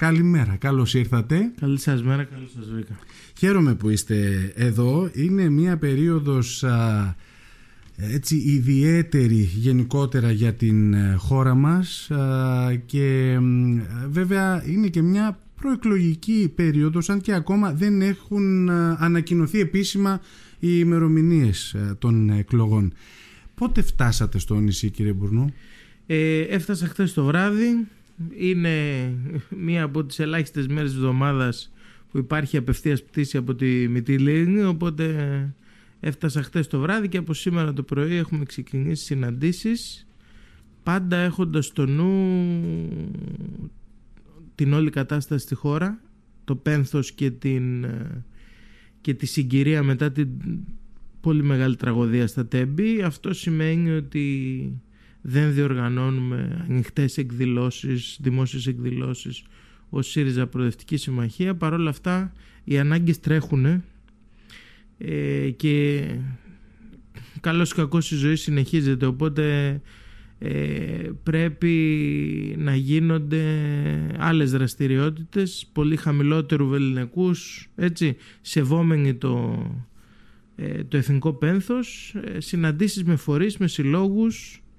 Καλημέρα, καλώς ήρθατε. Καλή σας μέρα, καλώς σας βρήκα. Χαίρομαι που είστε εδώ. Είναι μια περίοδος α, έτσι ιδιαίτερη γενικότερα για την ε, χώρα μας α, και βέβαια είναι και μια προεκλογική περίοδος αν και ακόμα δεν έχουν ανακοινωθεί επίσημα οι ημερομηνίες των εκλογών. Πότε φτάσατε στο νησί κύριε Μπουρνού; Ε, έφτασα χθες το βράδυ. Είναι μία από τις ελάχιστες μέρες της εβδομάδας που υπάρχει απευθείας πτήση από τη Μυτιλίνη οπότε έφτασα χθες το βράδυ και από σήμερα το πρωί έχουμε ξεκινήσει συναντήσεις πάντα έχοντας στο νου την όλη κατάσταση στη χώρα το πένθος και, την, και τη συγκυρία μετά την πολύ μεγάλη τραγωδία στα Τέμπη. Αυτό σημαίνει ότι δεν διοργανώνουμε ανοιχτές εκδηλώσεις, δημόσιες εκδηλώσεις ως ΣΥΡΙΖΑ Προοδευτική Συμμαχία. Παρ' όλα αυτά οι ανάγκες τρέχουν ε, και καλώς ή κακός η ζωή συνεχίζεται οπότε ε, πρέπει να γίνονται άλλες δραστηριότητες πολύ χαμηλότερου βεληνικούς έτσι, σεβόμενοι το, ε, το εθνικό πένθος ε, συναντήσεις με φορείς, με συλλόγους ε,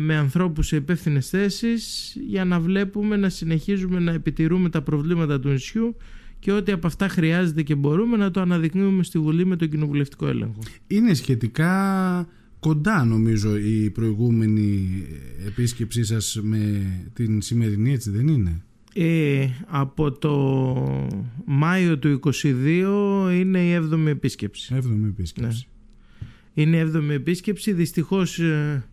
με ανθρώπους σε υπεύθυνες θέσεις για να βλέπουμε να συνεχίζουμε να επιτηρούμε τα προβλήματα του νησιού και ό,τι από αυτά χρειάζεται και μπορούμε να το αναδεικνύουμε στη Βουλή με τον κοινοβουλευτικό έλεγχο. Είναι σχετικά κοντά νομίζω η προηγούμενη επίσκεψή σας με την σημερινή έτσι δεν είναι; Ε, από το Μάιο του 2022 είναι η 7η επίσκεψη. 7η επίσκεψη. Ναι. Είναι η 7η επίσκεψη. Δυστυχώς ε,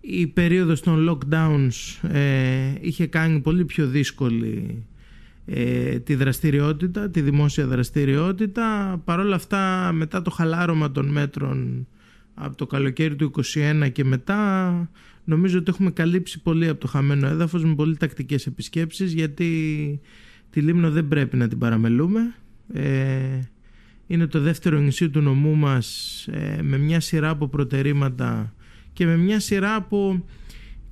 η περίοδος των lockdowns ε, είχε κάνει πολύ πιο δύσκολη ε, τη δραστηριότητα, τη δημόσια δραστηριότητα. Παρ' όλα αυτά μετά το χαλάρωμα των μέτρων από το καλοκαίρι του 2021 και μετά νομίζω ότι έχουμε καλύψει πολύ από το χαμένο έδαφος με πολύ τακτικές επισκέψεις γιατί τη Λίμνο δεν πρέπει να την παραμελούμε. Ε, είναι το δεύτερο νησί του νομού μας ε, με μια σειρά από προτερήματα και με μια σειρά από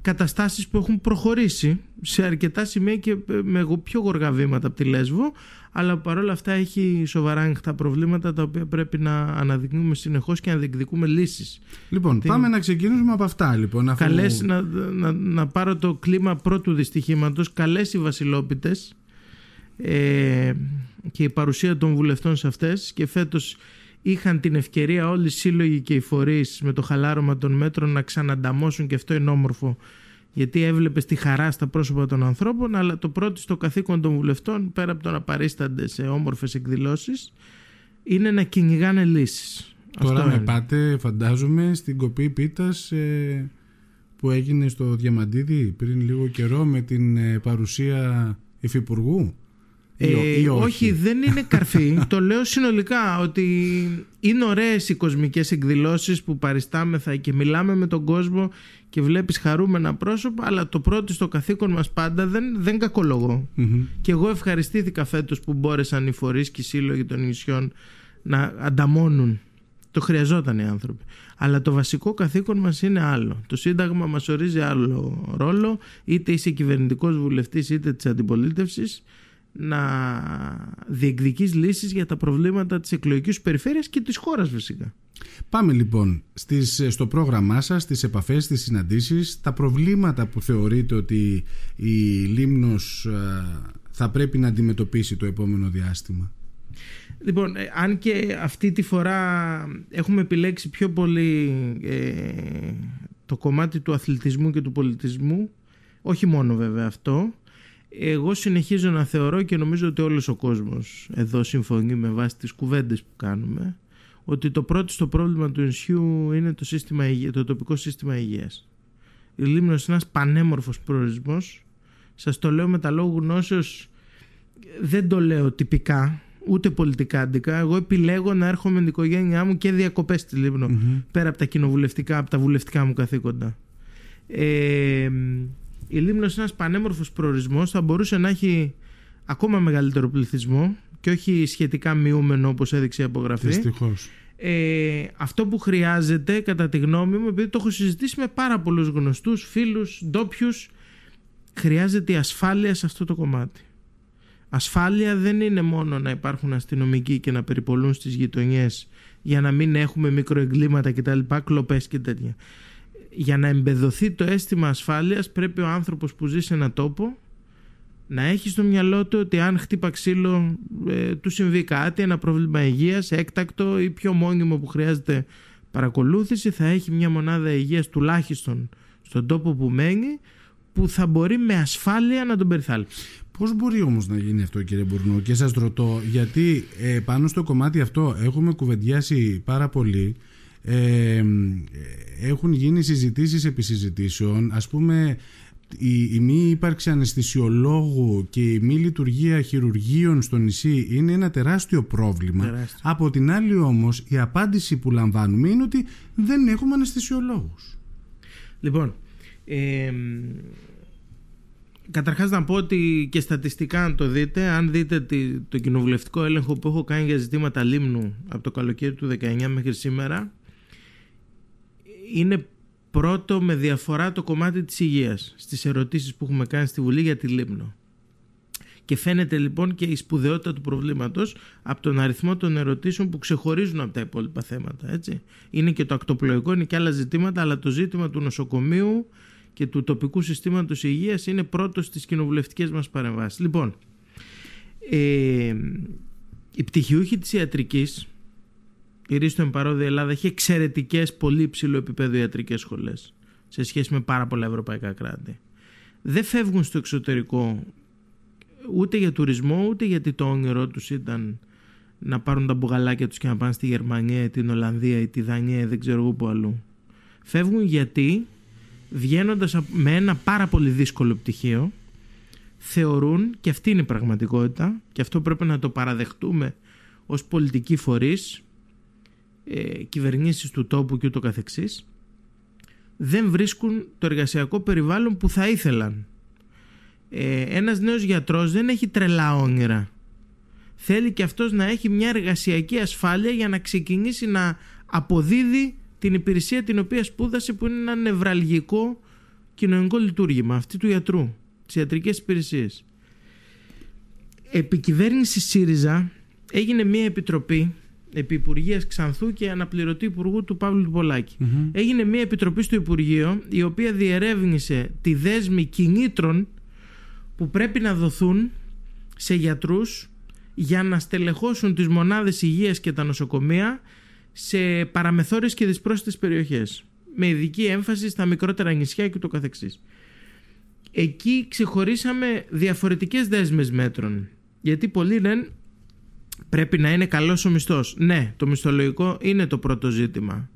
καταστάσεις που έχουν προχωρήσει σε αρκετά σημεία και με πιο γοργά βήματα από τη Λέσβο αλλά παρόλα αυτά έχει σοβαρά ανοιχτά προβλήματα τα οποία πρέπει να αναδεικνύουμε συνεχώς και να διεκδικούμε λύσεις. Λοιπόν, πάμε να ξεκινήσουμε από αυτά. Λοιπόν, αφού... καλές, να, να, να πάρω το κλίμα πρώτου δυστυχήματος. Καλές οι βασιλόπιτες ε, και η παρουσία των βουλευτών σε αυτές και φέτος είχαν την ευκαιρία όλοι οι σύλλογοι και οι φορείς με το χαλάρωμα των μέτρων να ξανανταμώσουν και αυτό είναι όμορφο γιατί έβλεπες τη χαρά στα πρόσωπα των ανθρώπων αλλά το πρώτο στο καθήκον των βουλευτών πέρα από το να παρίστανται σε όμορφες εκδηλώσεις είναι να κυνηγάνε λύσεις. Τώρα με πάτε φαντάζομαι στην κοπή πίτας ε, που έγινε στο Διαμαντίδη πριν λίγο καιρό με την ε, παρουσία υφυπουργού. Ε, όχι. δεν είναι καρφί. το λέω συνολικά ότι είναι ωραίες οι κοσμικές εκδηλώσεις που παριστάμεθα και μιλάμε με τον κόσμο και βλέπεις χαρούμενα πρόσωπα αλλά το πρώτο στο καθήκον μας πάντα δεν, δεν κακολογω Και εγώ ευχαριστήθηκα φέτος που μπόρεσαν οι φορείς και οι σύλλογοι των νησιών να ανταμώνουν. Το χρειαζόταν οι άνθρωποι. Αλλά το βασικό καθήκον μας είναι άλλο. Το Σύνταγμα μας ορίζει άλλο ρόλο, είτε είσαι κυβερνητικός βουλευτής είτε της αντιπολίτευσης να διεκδικείς λύσεις για τα προβλήματα της εκλογικής σου περιφέρειας και της χώρας φυσικά. Πάμε λοιπόν στις, στο πρόγραμμά σας, στις επαφές, στις συναντήσεις, τα προβλήματα που θεωρείτε ότι η Λίμνος ε, θα πρέπει να αντιμετωπίσει το επόμενο διάστημα. Λοιπόν, ε, αν και αυτή τη φορά έχουμε επιλέξει πιο πολύ ε, το κομμάτι του αθλητισμού και του πολιτισμού, όχι μόνο βέβαια αυτό, εγώ συνεχίζω να θεωρώ και νομίζω ότι όλος ο κόσμος εδώ συμφωνεί με βάση τις κουβέντες που κάνουμε ότι το πρώτο στο πρόβλημα του νησιού είναι το, σύστημα, το τοπικό σύστημα υγείας. Η Λίμνος είναι ένας πανέμορφος προορισμός. Σας το λέω με τα λόγου γνώσεως, δεν το λέω τυπικά, ούτε πολιτικά αντικά. Εγώ επιλέγω να έρχομαι με την οικογένειά μου και διακοπές στη λιμνο πέρα από τα κοινοβουλευτικά, από τα βουλευτικά μου καθήκοντα. Ε, η Λίμνος είναι ένας πανέμορφος προορισμός, θα μπορούσε να έχει ακόμα μεγαλύτερο πληθυσμό και όχι σχετικά μειούμενο όπως έδειξε η απογραφή. Δυστυχώς. Ε, αυτό που χρειάζεται κατά τη γνώμη μου, επειδή το έχω συζητήσει με πάρα πολλούς γνωστούς, φίλους, ντόπιους, χρειάζεται η ασφάλεια σε αυτό το κομμάτι. Ασφάλεια δεν είναι μόνο να υπάρχουν αστυνομικοί και να περιπολούν στις γειτονιές για να μην έχουμε μικροεγκλήματα κτλ, κλοπές και τέτοια. Για να εμπεδοθεί το αίσθημα ασφάλειας πρέπει ο άνθρωπος που ζει σε ένα τόπο να έχει στο μυαλό του ότι αν χτύπα ξύλο ε, του συμβεί κάτι, ένα πρόβλημα υγείας, έκτακτο ή πιο μόνιμο που χρειάζεται παρακολούθηση, θα έχει μια μονάδα υγείας τουλάχιστον στον τόπο που μένει που θα μπορεί με ασφάλεια να τον περιθάλψει. Πώς μπορεί όμως να γίνει αυτό κύριε Μπουρνού και σας ρωτώ γιατί ε, πάνω στο κομμάτι αυτό έχουμε κουβεντιάσει πάρα πολύ ε, έχουν γίνει συζητήσεις επί συζητήσεων ας πούμε η, η μη ύπαρξη αναισθησιολόγου και η μη λειτουργία χειρουργείων στο νησί είναι ένα τεράστιο πρόβλημα. Από την άλλη όμως η απάντηση που λαμβάνουμε είναι ότι δεν έχουμε αναισθησιολόγους. Λοιπόν, ε, καταρχάς να πω ότι και στατιστικά αν το δείτε, αν δείτε το κοινοβουλευτικό έλεγχο που έχω κάνει για ζητήματα λίμνου από το καλοκαίρι του 19 μέχρι σήμερα, είναι πρώτο με διαφορά το κομμάτι της υγείας στις ερωτήσεις που έχουμε κάνει στη Βουλή για τη Λίμνο. Και φαίνεται λοιπόν και η σπουδαιότητα του προβλήματος από τον αριθμό των ερωτήσεων που ξεχωρίζουν από τα υπόλοιπα θέματα. Έτσι. Είναι και το ακτοπλοϊκό, είναι και άλλα ζητήματα, αλλά το ζήτημα του νοσοκομείου και του τοπικού συστήματος υγείας είναι πρώτος στις κοινοβουλευτικές μας παρεμβάσεις. Λοιπόν, ε, οι πτυχιούχοι της ιατρικής η Ρίστο Εμπαρόδη Ελλάδα έχει εξαιρετικές, πολύ υψηλό επίπεδο ιατρικές σχολές σε σχέση με πάρα πολλά ευρωπαϊκά κράτη. Δεν φεύγουν στο εξωτερικό ούτε για τουρισμό, ούτε γιατί το όνειρό τους ήταν να πάρουν τα μπουγαλάκια τους και να πάνε στη Γερμανία, την Ολλανδία ή τη Δανία, δεν ξέρω εγώ που αλλού. Φεύγουν γιατί βγαίνοντας με ένα πάρα πολύ δύσκολο πτυχίο θεωρούν, και αυτή είναι η πραγματικότητα και αυτό πρέπει να το παραδεχτούμε ως πολιτικοί φορείς ε, κυβερνήσεις του τόπου και ούτω καθεξής δεν βρίσκουν το εργασιακό περιβάλλον που θα ήθελαν. Ε, ένας νέος γιατρός δεν έχει τρελά όνειρα. Θέλει και αυτός να έχει μια εργασιακή ασφάλεια για να ξεκινήσει να αποδίδει την υπηρεσία την οποία σπούδασε που είναι ένα νευραλγικό κοινωνικό λειτουργήμα αυτή του γιατρού, τις ιατρικές υπηρεσίες. Επί κυβέρνηση ΣΥΡΙΖΑ έγινε μια επιτροπή επί Υπουργείας Ξανθού και αναπληρωτή Υπουργού του Παύλου του πολακη Έγινε μια επιτροπή στο Υπουργείο η οποία διερεύνησε τη δέσμη κινήτρων που πρέπει να δοθούν σε γιατρούς για να στελεχώσουν τις μονάδες υγείας και τα νοσοκομεία σε παραμεθόρες και δυσπρόσιτες περιοχές με ειδική έμφαση στα μικρότερα νησιά και το καθεξής. Εκεί ξεχωρίσαμε διαφορετικές δέσμες μέτρων γιατί πολλοί λένε Πρέπει να είναι καλός ο μισθός. Ναι, το μισθολογικό είναι το πρώτο ζήτημα.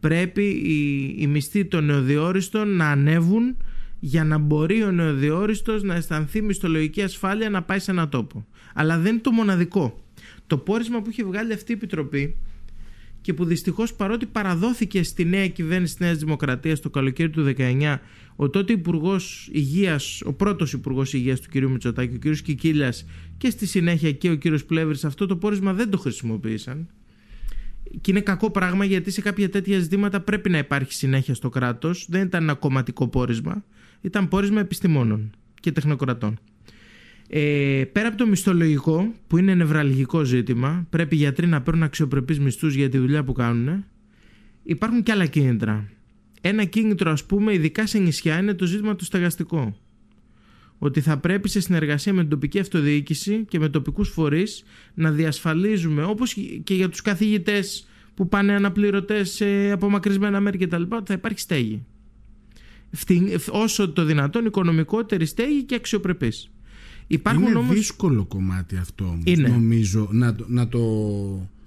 Πρέπει οι, οι μισθοί των νεοδιόριστων να ανέβουν για να μπορεί ο νεοδιόριστος να αισθανθεί μισθολογική ασφάλεια να πάει σε ένα τόπο. Αλλά δεν είναι το μοναδικό. Το πόρισμα που έχει βγάλει αυτή η Επιτροπή και που δυστυχώς παρότι παραδόθηκε στη νέα κυβέρνηση της Νέας Δημοκρατίας το καλοκαίρι του 19, ο τότε Υπουργός Υγείας, ο πρώτος Υπουργός Υγείας του κ. Μητσοτάκη, ο κ. Κικίλιας και στη συνέχεια και ο κ. Πλεύρης, αυτό το πόρισμα δεν το χρησιμοποίησαν. Και είναι κακό πράγμα γιατί σε κάποια τέτοια ζητήματα πρέπει να υπάρχει συνέχεια στο κράτος. Δεν ήταν ένα κομματικό πόρισμα. Ήταν πόρισμα επιστημόνων και τεχνοκρατών. Ε, πέρα από το μισθολογικό, που είναι νευραλγικό ζήτημα, πρέπει οι γιατροί να παίρνουν αξιοπρεπείς μισθούς για τη δουλειά που κάνουν. Υπάρχουν και άλλα κίνητρα. Ένα κίνητρο, ας πούμε, ειδικά σε νησιά, είναι το ζήτημα του στεγαστικού. Ότι θα πρέπει σε συνεργασία με την τοπική αυτοδιοίκηση και με τοπικούς φορείς να διασφαλίζουμε, όπως και για τους καθηγητές που πάνε αναπληρωτές σε απομακρυσμένα μέρη κτλ., ότι θα υπάρχει στέγη. Όσο το δυνατόν οικονομικότερη στέγη και αξιοπρεπής. Υπάρχουν είναι όμως... δύσκολο κομμάτι αυτό όμως, είναι. νομίζω να, να το...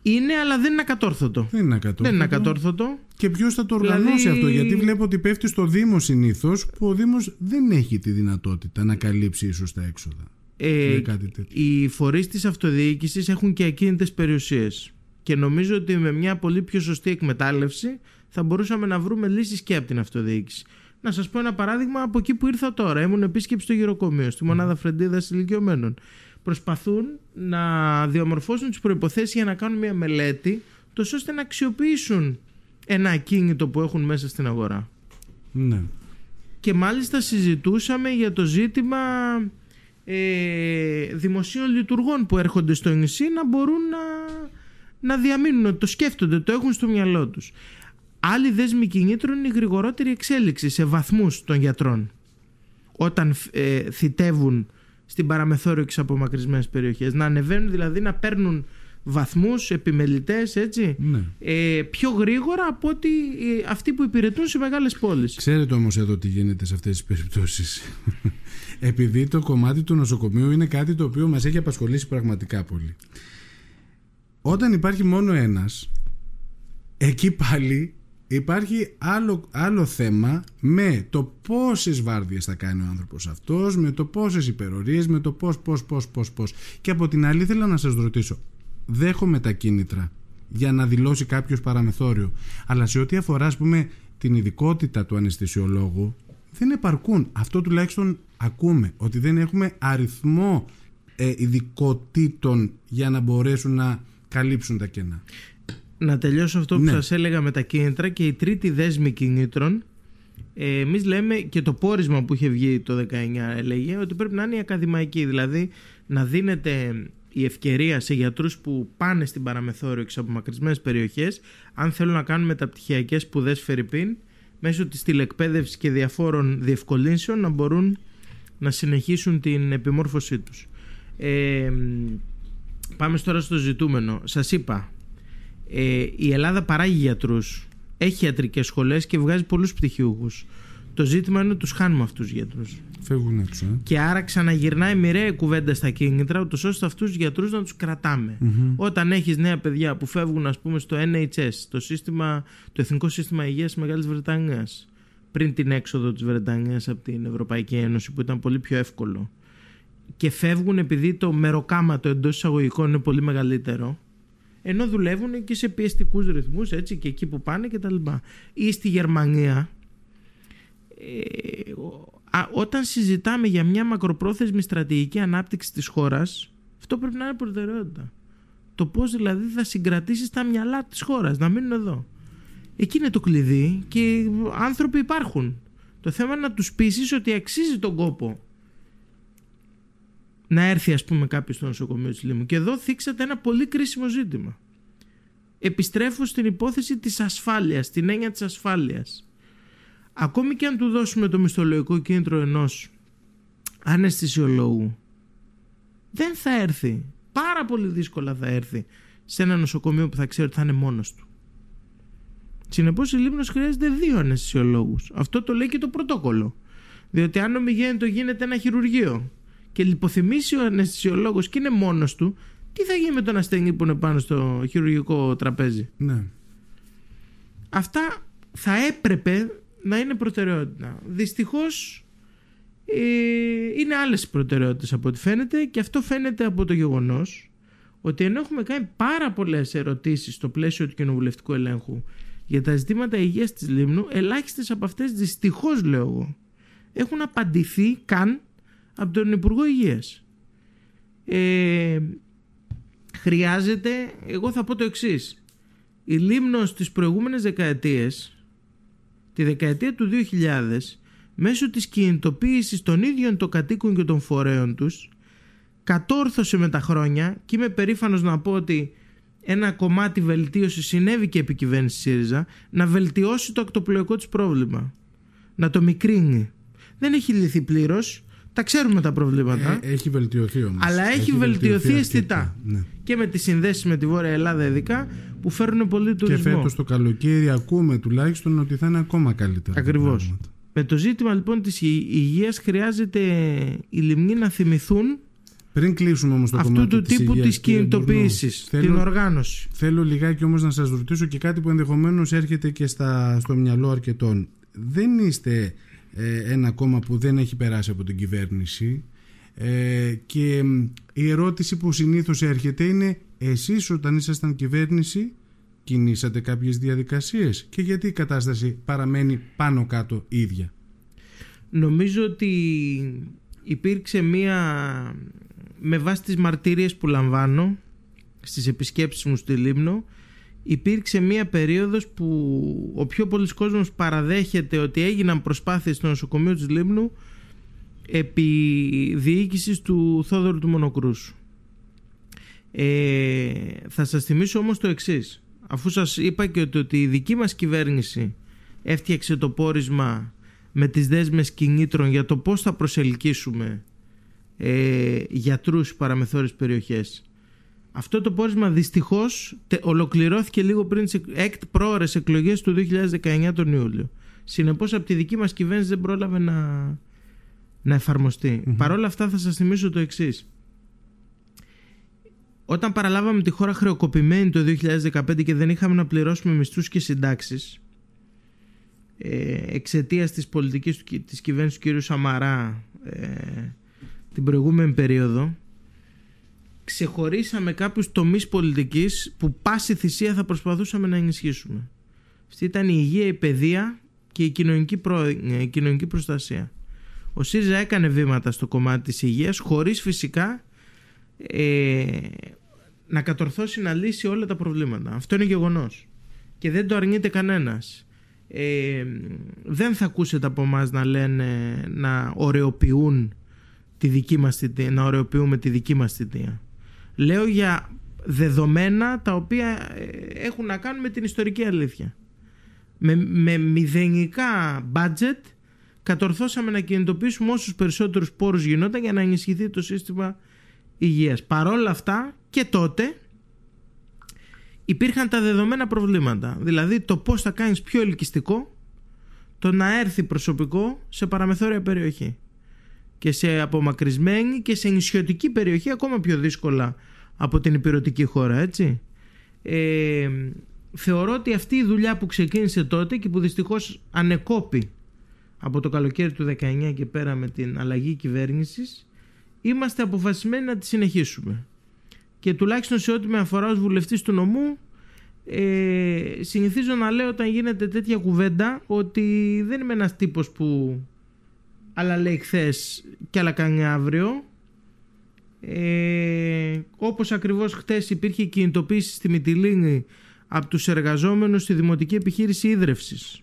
Είναι αλλά δεν είναι ακατόρθωτο. Δεν είναι ακατόρθωτο. Δεν είναι ακατόρθωτο. Και ποιος θα το οργανώσει δηλαδή- αυτό, γιατί βλέπω ότι πέφτει στο Δήμο συνήθως, που ο Δήμος δεν έχει τη δυνατότητα να καλύψει ίσως τα έξοδα. Ε, οι φορείς της αυτοδιοίκησης έχουν και ακίνητες περιουσίες. Και νομίζω ότι με μια πολύ πιο σωστή εκμετάλλευση θα μπορούσαμε να βρούμε λύσεις και από την αυτοδιοίκηση. Να σας πω ένα παράδειγμα από εκεί που ήρθα τώρα. Ήμουν επίσκεψη στο γυροκομείο, στη μονάδα φροντίδα ηλικιωμένων. Προσπαθούν να διαμορφώσουν τις προποθέσει για να κάνουν μια μελέτη, τόσο ώστε να αξιοποιήσουν ένα ακίνητο που έχουν μέσα στην αγορά. Ναι. Και μάλιστα συζητούσαμε για το ζήτημα ε, δημοσίων λειτουργών που έρχονται στο νησί να μπορούν να, να διαμείνουν, το σκέφτονται, το έχουν στο μυαλό τους. Άλλη δέσμη κινήτρων είναι η γρηγορότερη εξέλιξη σε βαθμούς των γιατρών όταν ε, θητεύουν στην παραμεθόριο και απομακρυσμένες περιοχές. Να ανεβαίνουν δηλαδή να παίρνουν βαθμούς, επιμελητές έτσι Ναι. ε, πιο γρήγορα από ότι ε, αυτοί που υπηρετούν σε μεγάλες πόλεις. Ξέρετε όμως εδώ τι γίνεται σε αυτές τις περιπτώσεις. Επειδή το κομμάτι του νοσοκομείου είναι κάτι το οποίο μας έχει απασχολήσει πραγματικά πολύ. Όταν υπάρχει μόνο ένας, εκεί πάλι υπάρχει άλλο, άλλο θέμα με το πόσες βάρδιες θα κάνει ο άνθρωπος αυτός, με το πόσες υπερορίες, με το πώς, πώς, πώς, πώς, πώς. Και από την άλλη θέλω να σας ρωτήσω, δέχομαι τα κίνητρα για να δηλώσει κάποιος παραμεθόριο. Αλλά σε ό,τι αφορά, ας πούμε, την ειδικότητα του αναισθησιολόγου, δεν επαρκούν. Αυτό τουλάχιστον ακούμε, ότι δεν έχουμε αριθμό ε, ειδικοτήτων για να μπορέσουν να καλύψουν τα κενά. Να τελειώσω αυτό που Ναι. σας έλεγα με τα κίνητρα και η τρίτη δέσμη κινήτρων ε, εμείς λέμε και το πόρισμα που είχε βγει το 19 έλεγε ότι πρέπει να είναι η ακαδημαϊκή δηλαδή να δίνεται η ευκαιρία σε γιατρούς που πάνε στην παραμεθόριο και σε απομακρυσμένες περιοχές αν θέλουν να κάνουν μεταπτυχιακές σπουδές Φερρυπίν μέσω της τηλεκπαίδευσης και διαφόρων διευκολύνσεων να μπορούν να συνεχίσουν την επιμόρφωσή τους. Ε, πάμε τώρα στο ζητούμενο. Σας είπα, ε, η Ελλάδα παράγει γιατρούς, έχει ιατρικές σχολές και βγάζει πολλούς πτυχιούχους. Το ζήτημα είναι ότι τους χάνουμε αυτούς τους γιατρούς. Φεύγουν έξω. Ε. Και άρα ξαναγυρνάει μοιραία η κουβέντα στα κίνητρα, ούτως ώστε αυτούς τους γιατρούς να τους κρατάμε. Μμμ. Όταν έχεις νέα παιδιά που φεύγουν ας πούμε στο NHS, το, σύστημα, το Εθνικό Σύστημα Υγείας της Μεγάλης Βρετανίας, πριν την έξοδο της Βρετανίας από την Ευρωπαϊκή Ένωση που ήταν πολύ πιο εύκολο και φεύγουν επειδή το μεροκάματο εντός εισαγωγικών είναι πολύ μεγαλύτερο ενώ δουλεύουν και σε πιεστικούς ρυθμούς έτσι και εκεί που πάνε και τα λοιπά. Ή στη Γερμανία ε, ο- α, όταν συζητάμε για μια μακροπρόθεσμη στρατηγική ανάπτυξη της χώρας αυτό πρέπει να είναι προτεραιότητα. Το πώς δηλαδή θα συγκρατήσεις τα μυαλά της χώρας να μείνουν εδώ. Εκεί είναι το κλειδί και άνθρωποι υπάρχουν. Το θέμα είναι να τους πείσεις ότι αξίζει τον κόπο να έρθει ας πούμε κάποιος στο νοσοκομείο της Λίμου. Και εδώ θίξατε ένα πολύ κρίσιμο ζήτημα. Επιστρέφω στην υπόθεση της ασφάλειας, την έννοια της ασφάλειας. Ακόμη και αν του δώσουμε το μισθολογικό κίνητρο ενός αναισθησιολόγου, δεν θα έρθει, πάρα πολύ δύσκολα θα έρθει σε ένα νοσοκομείο που θα ξέρει ότι θα είναι μόνος του. Συνεπώς η Λίμνος χρειάζεται δύο αναισθησιολόγους. Αυτό το λέει και το πρωτόκολλο. Διότι αν ομιγέννητο γίνεται ένα χειρουργείο και λιποθυμήσει ο αναισθησιολόγος και είναι μόνος του, τι θα γίνει με τον ασθενή που είναι πάνω στο χειρουργικό τραπέζι; Ναι. Αυτά θα έπρεπε να είναι προτεραιότητα. Δυστυχώς ε, είναι άλλες οι προτεραιότητες από ό,τι φαίνεται και αυτό φαίνεται από το γεγονός ότι ενώ έχουμε κάνει πάρα πολλές ερωτήσεις στο πλαίσιο του κοινοβουλευτικού ελέγχου για τα ζητήματα υγείας της Λίμνου, ελάχιστες από αυτές δυστυχώς λέω εγώ έχουν απαντηθεί καν από τον Υπουργό Υγείας. Ε, χρειάζεται, εγώ θα πω το εξής. Η Λίμνος τις προηγούμενες δεκαετίες, τη δεκαετία του 2000, μέσω της κινητοποίησης των ίδιων των κατοίκων και των φορέων τους, κατόρθωσε με τα χρόνια και είμαι περήφανος να πω ότι ένα κομμάτι βελτίωσης συνέβη και επί κυβέρνηση ΣΥΡΙΖΑ να βελτιώσει το ακτοπλοϊκό της πρόβλημα. Να το μικρύνει. Δεν έχει λυθεί πλήρως. Τα ξέρουμε τα προβλήματα. Ε, έχει βελτιωθεί όμως. Αλλά έχει βελτιωθεί αρκετά. αισθητά. Ναι. Και με τις συνδέσεις με τη Βόρεια Ελλάδα ειδικά που φέρνουν πολύ Και τουρισμό. φέτος το καλοκαίρι ακούμε τουλάχιστον ότι θα είναι ακόμα καλύτερα. τα Ακριβώς. πράγματα. Με το ζήτημα λοιπόν της υγ- υγείας χρειάζεται οι λιμνοί να θυμηθούν Πριν κλείσουμε όμως το αυτού κομμάτι του της τύπου υγείας, της κύριε κινητοποίησης, Μπουρνού, την θέλω, οργάνωση. θέλω λιγάκι όμως να σας ρωτήσω και κάτι που ενδεχομένως έρχεται και στα, στο μυαλό αρκετών. Δεν είστε ε, ένα κόμμα που δεν έχει περάσει από την κυβέρνηση ε, και μ, η ερώτηση που συνήθως έρχεται είναι εσείς όταν ήσασταν κυβέρνηση κινήσατε κάποιες διαδικασίες και γιατί η κατάσταση παραμένει πάνω κάτω ίδια; Νομίζω ότι υπήρξε μία με βάση τις μαρτύριες που λαμβάνω στις επισκέψεις μου στη Λίμνο υπήρξε μία περίοδος που ο πιο πολλής κόσμος παραδέχεται ότι έγιναν προσπάθειες στο νοσοκομείο της Λίμνου επί διοίκησης του Θόδωρου του Μονοκρούσου. Ε, θα σας θυμίσω όμως το εξής. Αφού σας είπα και ότι η δική μας κυβέρνηση έφτιαξε το πόρισμα με τις δέσμες κινήτρων για το πώς θα προσελκύσουμε ε, γιατρούς στις παραμεθόρες περιοχές. Αυτό το πόρισμα δυστυχώς ολοκληρώθηκε λίγο πριν τις εκτ πρόορες εκλογές του 2019 τον Ιούλιο. Συνεπώς από τη δική μας κυβέρνηση δεν πρόλαβε να, να εφαρμοστεί. Mm-hmm. Παρ' όλα αυτά θα σας θυμίσω το εξής. Όταν παραλάβαμε τη χώρα χρεοκοπημένη το 2015 και δεν είχαμε να πληρώσουμε μισθούς και συντάξεις ε, εξαιτίας της πολιτικής της κυβέρνησης του κ. Σαμαρά ε, την προηγούμενη περίοδο ξεχωρίσαμε κάποιους τομείς πολιτικής που πάση θυσία θα προσπαθούσαμε να ενισχύσουμε. Αυτή ήταν η υγεία, η παιδεία και η κοινωνική, προ... η κοινωνική προστασία. Ο ΣΥΡΙΖΑ έκανε βήματα στο κομμάτι της υγείας χωρίς φυσικά ε, να κατορθώσει να λύσει όλα τα προβλήματα. Αυτό είναι γεγονός. Και δεν το αρνείται κανένας. Ε, δεν θα ακούσετε από εμάς να λένε να ωρεοποιούν τη δική μας θητεία, να ωρεοποιούμε τη δική μας θητεία. Λέω για δεδομένα τα οποία ε, έχουν να κάνουν με την ιστορική αλήθεια. Με, με μηδενικά budget κατορθώσαμε να κινητοποιήσουμε όσους περισσότερους πόρους γινόταν για να ενισχυθεί το σύστημα υγείας. Παρόλα αυτά και τότε υπήρχαν τα δεδομένα προβλήματα. Δηλαδή το πώς θα κάνεις πιο ελκυστικό το να έρθει προσωπικό σε παραμεθόρια περιοχή και σε απομακρυσμένη και σε νησιωτική περιοχή ακόμα πιο δύσκολα από την υπηρετική χώρα έτσι. Ε, θεωρώ ότι αυτή η δουλειά που ξεκίνησε τότε και που δυστυχώς ανεκόπη από το καλοκαίρι του 19 και πέρα με την αλλαγή κυβέρνησης είμαστε αποφασισμένοι να τη συνεχίσουμε. Και τουλάχιστον σε ό,τι με αφορά ως βουλευτής του νομού ε, συνηθίζω να λέω όταν γίνεται τέτοια κουβέντα ότι δεν είμαι ένας τύπος που άλλα λέει χθες και άλλα κάνει αύριο ε, όπως ακριβώς χτες υπήρχε κινητοποίηση στη Μυτιλίνη από τους εργαζόμενους στη Δημοτική Επιχείρηση Ίδρευσης.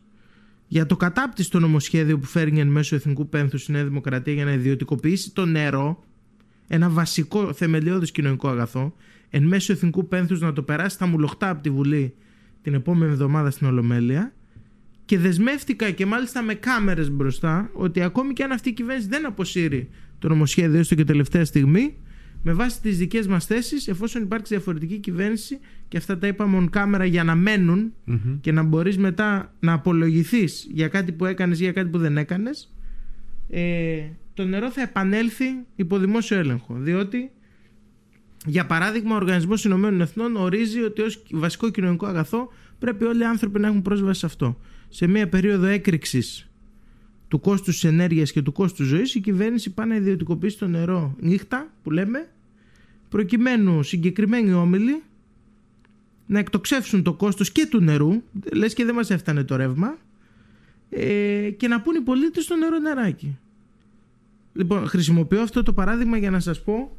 Για το κατάπτυστο νομοσχέδιο που φέρνει εν μέσω Εθνικού Πένθου στη Νέα Δημοκρατία για να ιδιωτικοποιήσει το νερό ένα βασικό θεμελιώδης κοινωνικό αγαθό εν μέσω εθνικού πένθους να το περάσει στα μουλοχτά από τη Βουλή την επόμενη εβδομάδα στην Ολομέλεια. Και δεσμεύτηκα και μάλιστα με κάμερες μπροστά ότι ακόμη και αν αυτή η κυβέρνηση δεν αποσύρει το νομοσχέδιο έστω και τελευταία στιγμή με βάση τις δικές μας θέσεις εφόσον υπάρξει διαφορετική κυβέρνηση και αυτά τα είπαμε on κάμερα για να μενουν και να μπορείς μετά να απολογηθείς για κάτι που έκανες ή για κάτι που δεν έκανες ε, το νερό θα επανέλθει υπό δημόσιο έλεγχο. Διότι, για παράδειγμα, ο Οργανισμός Ηνωμένων Εθνών ορίζει ότι ως βασικό κοινωνικό αγαθό πρέπει όλοι οι άνθρωποι να έχουν πρόσβαση σε αυτό. Σε μια περίοδο έκρηξης του κόστους της ενέργειας και του κόστους ζωής, η κυβέρνηση πάει να ιδιωτικοποιήσει το νερό νύχτα, που λέμε, προκειμένου συγκεκριμένοι όμιλοι να εκτοξεύσουν το κόστος και του νερού, λες και δεν μας έφτανε το ρεύμα, ε, και να πούν οι πολίτες το νερό νεράκι. Λοιπόν, χρησιμοποιώ αυτό το παράδειγμα για να σας πω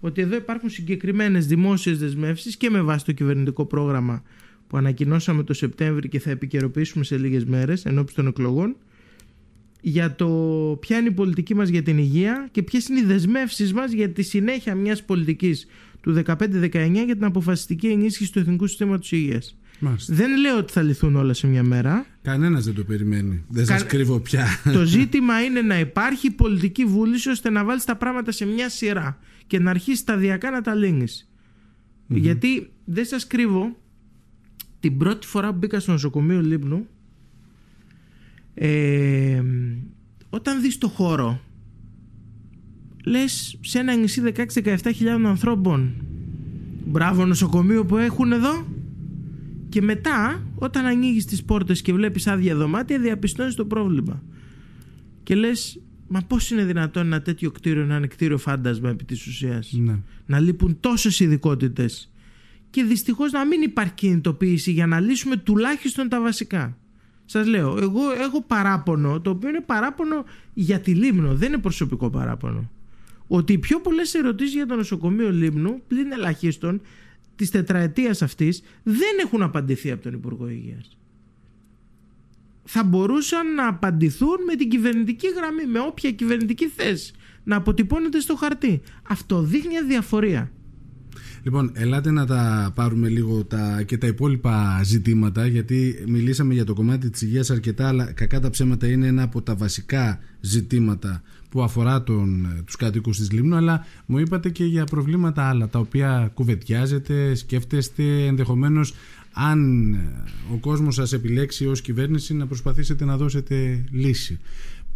ότι εδώ υπάρχουν συγκεκριμένες δημόσιες δεσμεύσεις και με βάση το κυβερνητικό πρόγραμμα που ανακοινώσαμε το Σεπτέμβρη και θα επικαιροποιήσουμε σε λίγες μέρες ενώπιση των εκλογών για το ποια είναι η πολιτική μας για την υγεία και ποιες είναι οι δεσμεύσεις μας για τη συνέχεια μιας πολιτικής του 15-19 για την αποφασιστική ενίσχυση του Εθνικού Συστήματος Υγείας. Δεν λέω ότι θα λυθούν όλα σε μια μέρα. Κανένας δεν το περιμένει. Δεν Κα... σα κρύβω πια. Το ζήτημα είναι να υπάρχει πολιτική βούληση ώστε να βάλεις τα πράγματα σε μια σειρά και να αρχίσεις σταδιακά να τα λυνει Γιατί δεν σας κρύβω, την πρώτη φορά που μπήκα στο νοσοκομείο Λίμπνου, ε, όταν δεις το χώρο, λες σε ένα νησί 16-17 χιλιάδων ανθρώπων, μπράβο νοσοκομείο που έχουν εδώ, και μετά, όταν ανοίγεις τις πόρτες και βλέπεις άδεια δωμάτια, διαπιστώνεις το πρόβλημα. Και λες, μα πώς είναι δυνατόν ένα τέτοιο κτίριο να είναι κτίριο φάντασμα επί της ουσίας; Ναι. Να λείπουν τόσες ειδικότητες. Και δυστυχώς να μην υπάρχει κινητοποίηση για να λύσουμε τουλάχιστον τα βασικά. Σας λέω, εγώ έχω παράπονο, το οποίο είναι παράπονο για τη Λίμνο, δεν είναι προσωπικό παράπονο. Ότι οι πιο πολλές ερωτήσεις για το νοσοκομείο Λίμνου, πλην ελαχίστων, της τετραετίας αυτής δεν έχουν απαντηθεί από τον Υπουργό Υγείας. θα μπορούσαν να απαντηθούν με την κυβερνητική γραμμή, με όποια κυβερνητική θέση να αποτυπώνεται στο χαρτί. Αυτό δείχνει αδιαφορία. Λοιπόν, ελάτε να τα πάρουμε λίγο τα, και τα υπόλοιπα ζητήματα γιατί μιλήσαμε για το κομμάτι της υγείας αρκετά αλλά κακά τα ψέματα είναι ένα από τα βασικά ζητήματα που αφορά τον, τους κατοίκους της Λίμνου αλλά μου είπατε και για προβλήματα άλλα τα οποία κουβεντιάζετε, σκέφτεστε ενδεχομένως αν ο κόσμος σας επιλέξει ως κυβέρνηση να προσπαθήσετε να δώσετε λύση.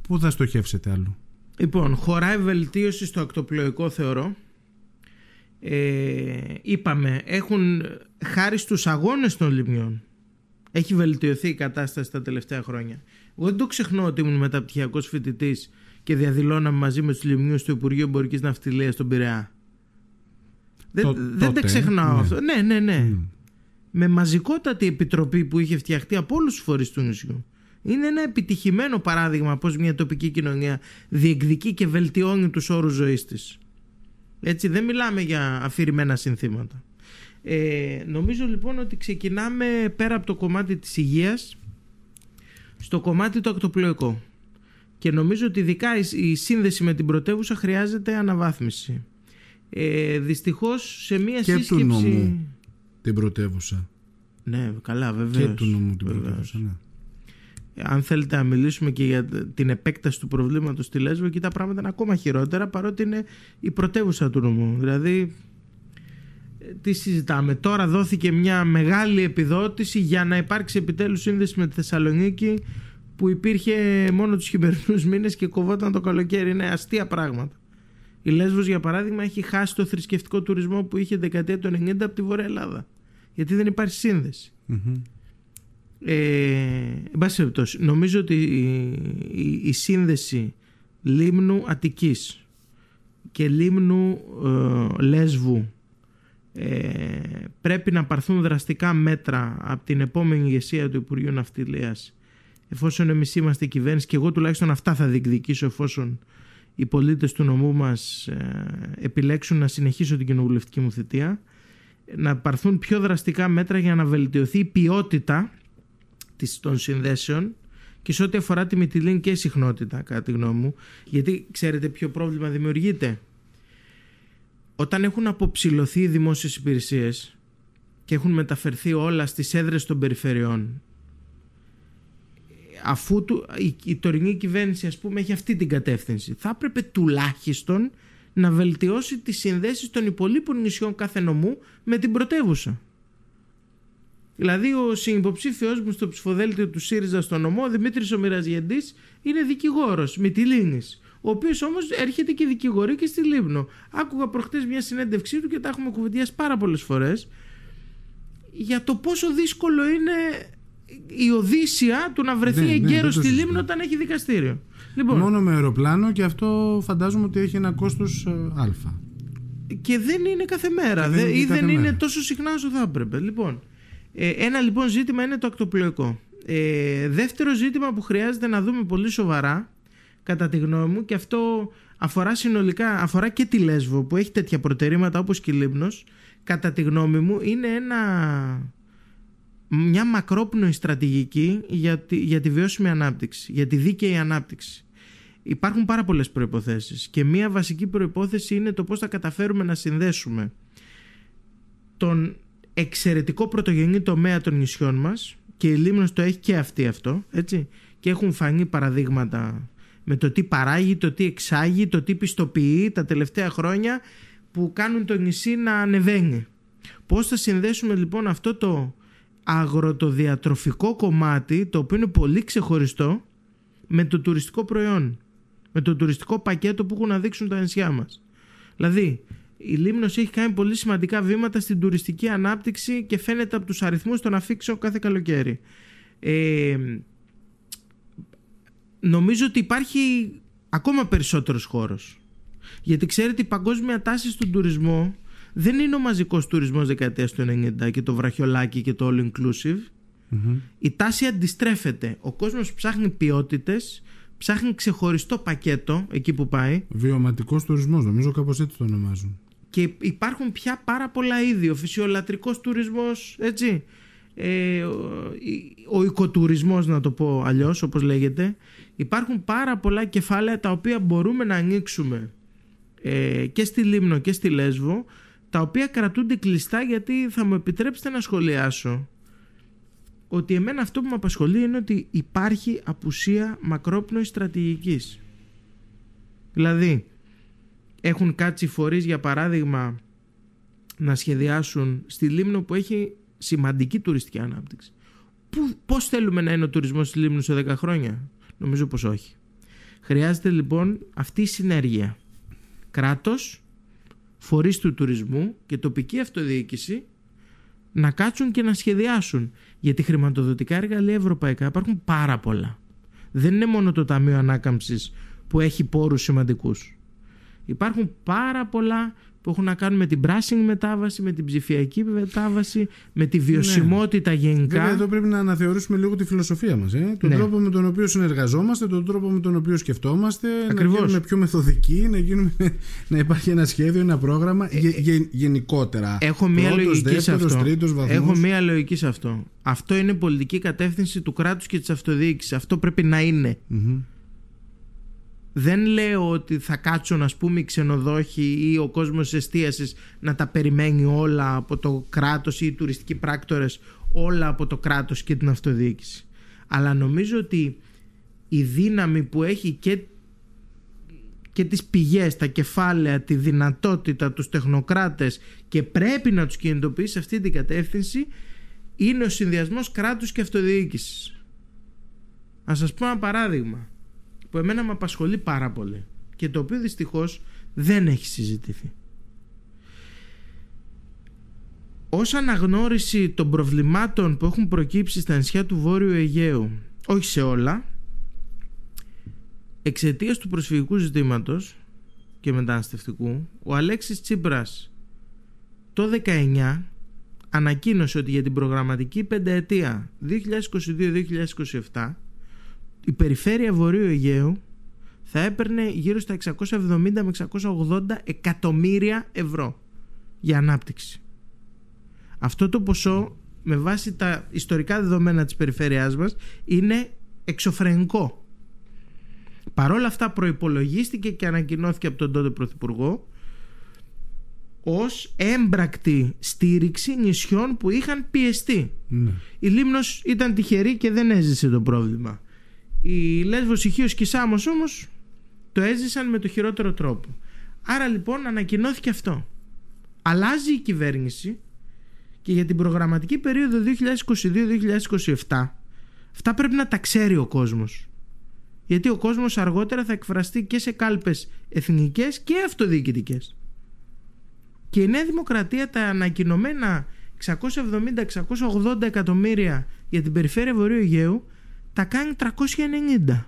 Πού θα στοχεύσετε άλλο. Λοιπόν, χωράει βελτίωση στο ακτοπλοϊκό θεωρώ ε, είπαμε έχουν χάρη στους αγώνες των λιμνιών έχει βελτιωθεί η κατάσταση τα τελευταία χρόνια. Εγώ δεν το ξεχνώ ότι ήμουν μεταπτυχιακός φοιτητής και διαδηλώναμε μαζί με τους λιμνιούς του Υπουργείου Εμπορικής Ναυτιλίας στον Πειραιά. Δεν, δεν τα ξεχνάω ναι. αυτό. Ναι ναι ναι. Με μαζικότατη επιτροπή που είχε φτιαχτεί από όλους τους φορείς του νησιού. Είναι ένα επιτυχημένο παράδειγμα πως μια τοπική κοινωνία διεκδικεί και βελτιώνει τους όρους ζωής της. Έτσι δεν μιλάμε για αφηρημένα συνθήματα. Ε, νομίζω λοιπόν ότι ξεκινάμε πέρα από το κομμάτι της υγείας στο κομμάτι το ακτοπλοϊκό. Και νομίζω ότι ειδικά η σύνδεση με την πρωτεύουσα χρειάζεται αναβάθμιση. Ε, δυστυχώς σε μία και σύσκεψη... του νομού την πρωτεύουσα. Ναι, καλά βέβαια. Και του νομού την πρωτεύουσα, ναι αν θέλετε να μιλήσουμε και για την επέκταση του προβλήματος στη Λέσβο εκεί τα πράγματα είναι ακόμα χειρότερα παρότι είναι η πρωτεύουσα του νομού. Δηλαδή τι συζητάμε. Τώρα δόθηκε μια μεγάλη επιδότηση για να υπάρξει επιτέλους σύνδεση με τη Θεσσαλονίκη που υπήρχε μόνο τους χειμερινούς μήνες και κοβόταν το καλοκαίρι. Είναι αστεία πράγματα. Η Λέσβος για παράδειγμα έχει χάσει το θρησκευτικό τουρισμό που είχε δεκαετία του 90 από τη Βορεια Ελλάδα. Γιατί δεν υπάρχει σύνδεση ε, νομίζω ότι η, η, σύνδεση Λίμνου Αττικής και Λίμνου ε, Λέσβου ε, πρέπει να παρθούν δραστικά μέτρα από την επόμενη ηγεσία του Υπουργείου Ναυτιλίας εφόσον εμείς είμαστε κυβέρνηση και εγώ τουλάχιστον αυτά θα διεκδικήσω εφόσον οι πολίτες του νομού μας ε, επιλέξουν να συνεχίσω την κοινοβουλευτική μου θητεία να παρθούν πιο δραστικά μέτρα για να βελτιωθεί η ποιότητα των συνδέσεων και σε ό,τι αφορά τη μυτιλίνη και συχνότητα κατά τη γνώμη μου γιατί ξέρετε ποιο πρόβλημα δημιουργείται. Όταν έχουν αποψηλωθεί οι δημόσιες υπηρεσίες και έχουν μεταφερθεί όλα στις έδρες των περιφερειών αφού του, η, η τωρινή κυβέρνηση ας πούμε έχει αυτή την κατεύθυνση θα έπρεπε τουλάχιστον να βελτιώσει τις συνδέσεις των υπολείπων νησιών κάθε νομού με την πρωτεύουσα Δηλαδή, ο συνυποψήφιος μου στο ψηφοδέλτιο του ΣΥΡΙΖΑ στο νομό, ο Δημήτρης Ομοιραζιαντής, είναι δικηγόρος, Μυτιλίνη. Ο οποίος όμως έρχεται και δικηγορεί και στη Λίμνο. Άκουγα προχτές μια συνέντευξή του και τα έχουμε κουβεντιάσει πάρα πολλές φορές για το πόσο δύσκολο είναι η Οδύσσια του να βρεθεί ναι, εγκαίρω ναι, στη Λίμνο όταν έχει δικαστήριο. Λοιπόν, Μόνο με αεροπλάνο και αυτό φαντάζομαι ότι έχει ένα κόστος ε, α. Και δεν είναι κάθε μέρα. δεν, ή δεν είναι τόσο συχνά όσο θα έπρεπε. Λοιπόν, ε, ένα λοιπόν ζήτημα είναι το ακτοπλοϊκό. Ε, δεύτερο ζήτημα που χρειάζεται να δούμε πολύ σοβαρά κατά τη γνώμη μου και αυτό αφορά συνολικά, αφορά και τη Λέσβο που έχει τέτοια προτερήματα όπως και η Λίμνος κατά τη γνώμη μου είναι ένα, μια μακρόπνοη στρατηγική για τη, για τη βιώσιμη ανάπτυξη, για τη δίκαιη ανάπτυξη. Υπάρχουν πάρα πολλές προϋποθέσεις και μια βασική προϋπόθεση είναι το πώς θα καταφέρουμε να συνδέσουμε τον εξαιρετικό πρωτογενή τομέα των νησιών μας και η Λίμνος το έχει και αυτή αυτό έτσι και έχουν φανεί παραδείγματα με το τι παράγει, το τι εξάγει, το τι πιστοποιεί τα τελευταία χρόνια που κάνουν το νησί να ανεβαίνει. Πώς θα συνδέσουμε λοιπόν αυτό το αγροτοδιατροφικό κομμάτι το οποίο είναι πολύ ξεχωριστό με το τουριστικό προϊόν με το τουριστικό πακέτο που έχουν να δείξουν τα νησιά μας; Δηλαδή η Λίμνος έχει κάνει πολύ σημαντικά βήματα στην τουριστική ανάπτυξη και φαίνεται από τους αριθμούς των αφήξεων κάθε καλοκαίρι. Ε, νομίζω ότι υπάρχει ακόμα περισσότερος χώρος. Γιατί ξέρετε η παγκόσμια τάση στον τουρισμό δεν είναι ο μαζικός τουρισμός δεκαετίας του 90 και το βραχιολάκι και το all inclusive. Η τάση αντιστρέφεται. Ο κόσμος ψάχνει ποιότητες, ψάχνει ξεχωριστό πακέτο εκεί που πάει. Βιωματικός τουρισμός νομίζω κάπως έτσι το ονομάζουν και υπάρχουν πια πάρα πολλά είδη. Ο φυσιολατρικός τουρισμός, έτσι. ε, ο οικοτουρισμός να το πω αλλιώς όπως λέγεται υπάρχουν πάρα πολλά κεφάλαια τα οποία μπορούμε να ανοίξουμε ε, και στη Λίμνο και στη Λέσβο τα οποία κρατούνται κλειστά γιατί θα μου επιτρέψετε να σχολιάσω ότι εμένα αυτό που με απασχολεί είναι ότι υπάρχει απουσία μακρόπνοης στρατηγικής. Δηλαδή, έχουν κάτσει φορείς για παράδειγμα να σχεδιάσουν στη Λίμνο που έχει σημαντική τουριστική ανάπτυξη. Πού, πώς θέλουμε να είναι ο τουρισμός στη Λίμνο σε 10 χρόνια; Νομίζω πως όχι. Χρειάζεται λοιπόν αυτή η συνέργεια. Κράτος, φορείς του τουρισμού και τοπική αυτοδιοίκηση να κάτσουν και να σχεδιάσουν. Γιατί χρηματοδοτικά εργαλεία ευρωπαϊκά υπάρχουν πάρα πολλά. Δεν είναι μόνο το Ταμείο Ανάκαμψης που έχει πόρους σημαντικούς. Υπάρχουν πάρα πολλά που έχουν να κάνουν με την πράσινη μετάβαση, με την ψηφιακή μετάβαση, με τη βιωσιμότητα ναι. γενικά. Βέβαια, εδώ πρέπει να αναθεωρήσουμε λίγο τη φιλοσοφία μας. Ε; Τον ναι. τρόπο με τον οποίο συνεργαζόμαστε, τον τρόπο με τον οποίο σκεφτόμαστε, Ακριβώς. να γίνουμε πιο μεθοδικοί, να, γίνουμε, να υπάρχει ένα σχέδιο, ένα πρόγραμμα ε, γε, γενικότερα. Έχω μία Πρώτος, λογική δεύτερος, σε αυτό. Τρίτος, Έχω μία λογική σε αυτό. Αυτό είναι πολιτική κατεύθυνση του κράτους και της αυτοδιοίκησης. Αυτό πρέπει να είναι. Mm-hmm. Δεν λέω ότι θα κάτσουν ας πούμε οι ξενοδόχοι ή ο κόσμος εστίασης να τα περιμένει όλα από το κράτος ή οι τουριστικοί πράκτορες όλα από το κράτος και την αυτοδιοίκηση. Αλλά νομίζω ότι η δύναμη που έχει και, και τις πηγές, τα κεφάλαια, τη δυνατότητα, τους τεχνοκράτες και πρέπει να τους κινητοποιήσει σε αυτή την κατεύθυνση είναι ο συνδυασμός κράτους και αυτοδιοίκησης. Να σας πω ένα παράδειγμα που εμένα με απασχολεί πάρα πολύ και το οποίο δυστυχώς δεν έχει συζητηθεί. Ως αναγνώριση των προβλημάτων που έχουν προκύψει στα νησιά του Βόρειου Αιγαίου, όχι σε όλα, εξαιτίας του προσφυγικού ζητήματος και μεταναστευτικού, ο Αλέξης Τσίπρας το 19 ανακοίνωσε ότι για την προγραμματική πενταετία 2022-2027 η περιφέρεια Βορείου Αιγαίου θα έπαιρνε γύρω στα 670 με 680 εκατομμύρια ευρώ για ανάπτυξη. Αυτό το ποσό με βάση τα ιστορικά δεδομένα της περιφέρειάς μας είναι εξωφρενικό. Παρόλα αυτά προϋπολογίστηκε και ανακοινώθηκε από τον τότε Πρωθυπουργό ως έμπρακτη στήριξη νησιών που είχαν πιεστεί. Ναι. Η Λίμνος ήταν τυχερή και δεν έζησε το πρόβλημα. Η Λέσβος, η Χίος και η Σάμος όμως το έζησαν με το χειρότερο τρόπο. Άρα λοιπόν ανακοινώθηκε αυτό. Αλλάζει η κυβέρνηση και για την προγραμματική περίοδο 2022-2027 αυτά πρέπει να τα ξέρει ο κόσμος. Γιατί ο κόσμος αργότερα θα εκφραστεί και σε κάλπες εθνικές και αυτοδιοικητικές. Και η Νέα Δημοκρατία τα ανακοινωμένα 670-680 εκατομμύρια για την περιφέρεια Βορείου Αιγαίου τα κάνει 390.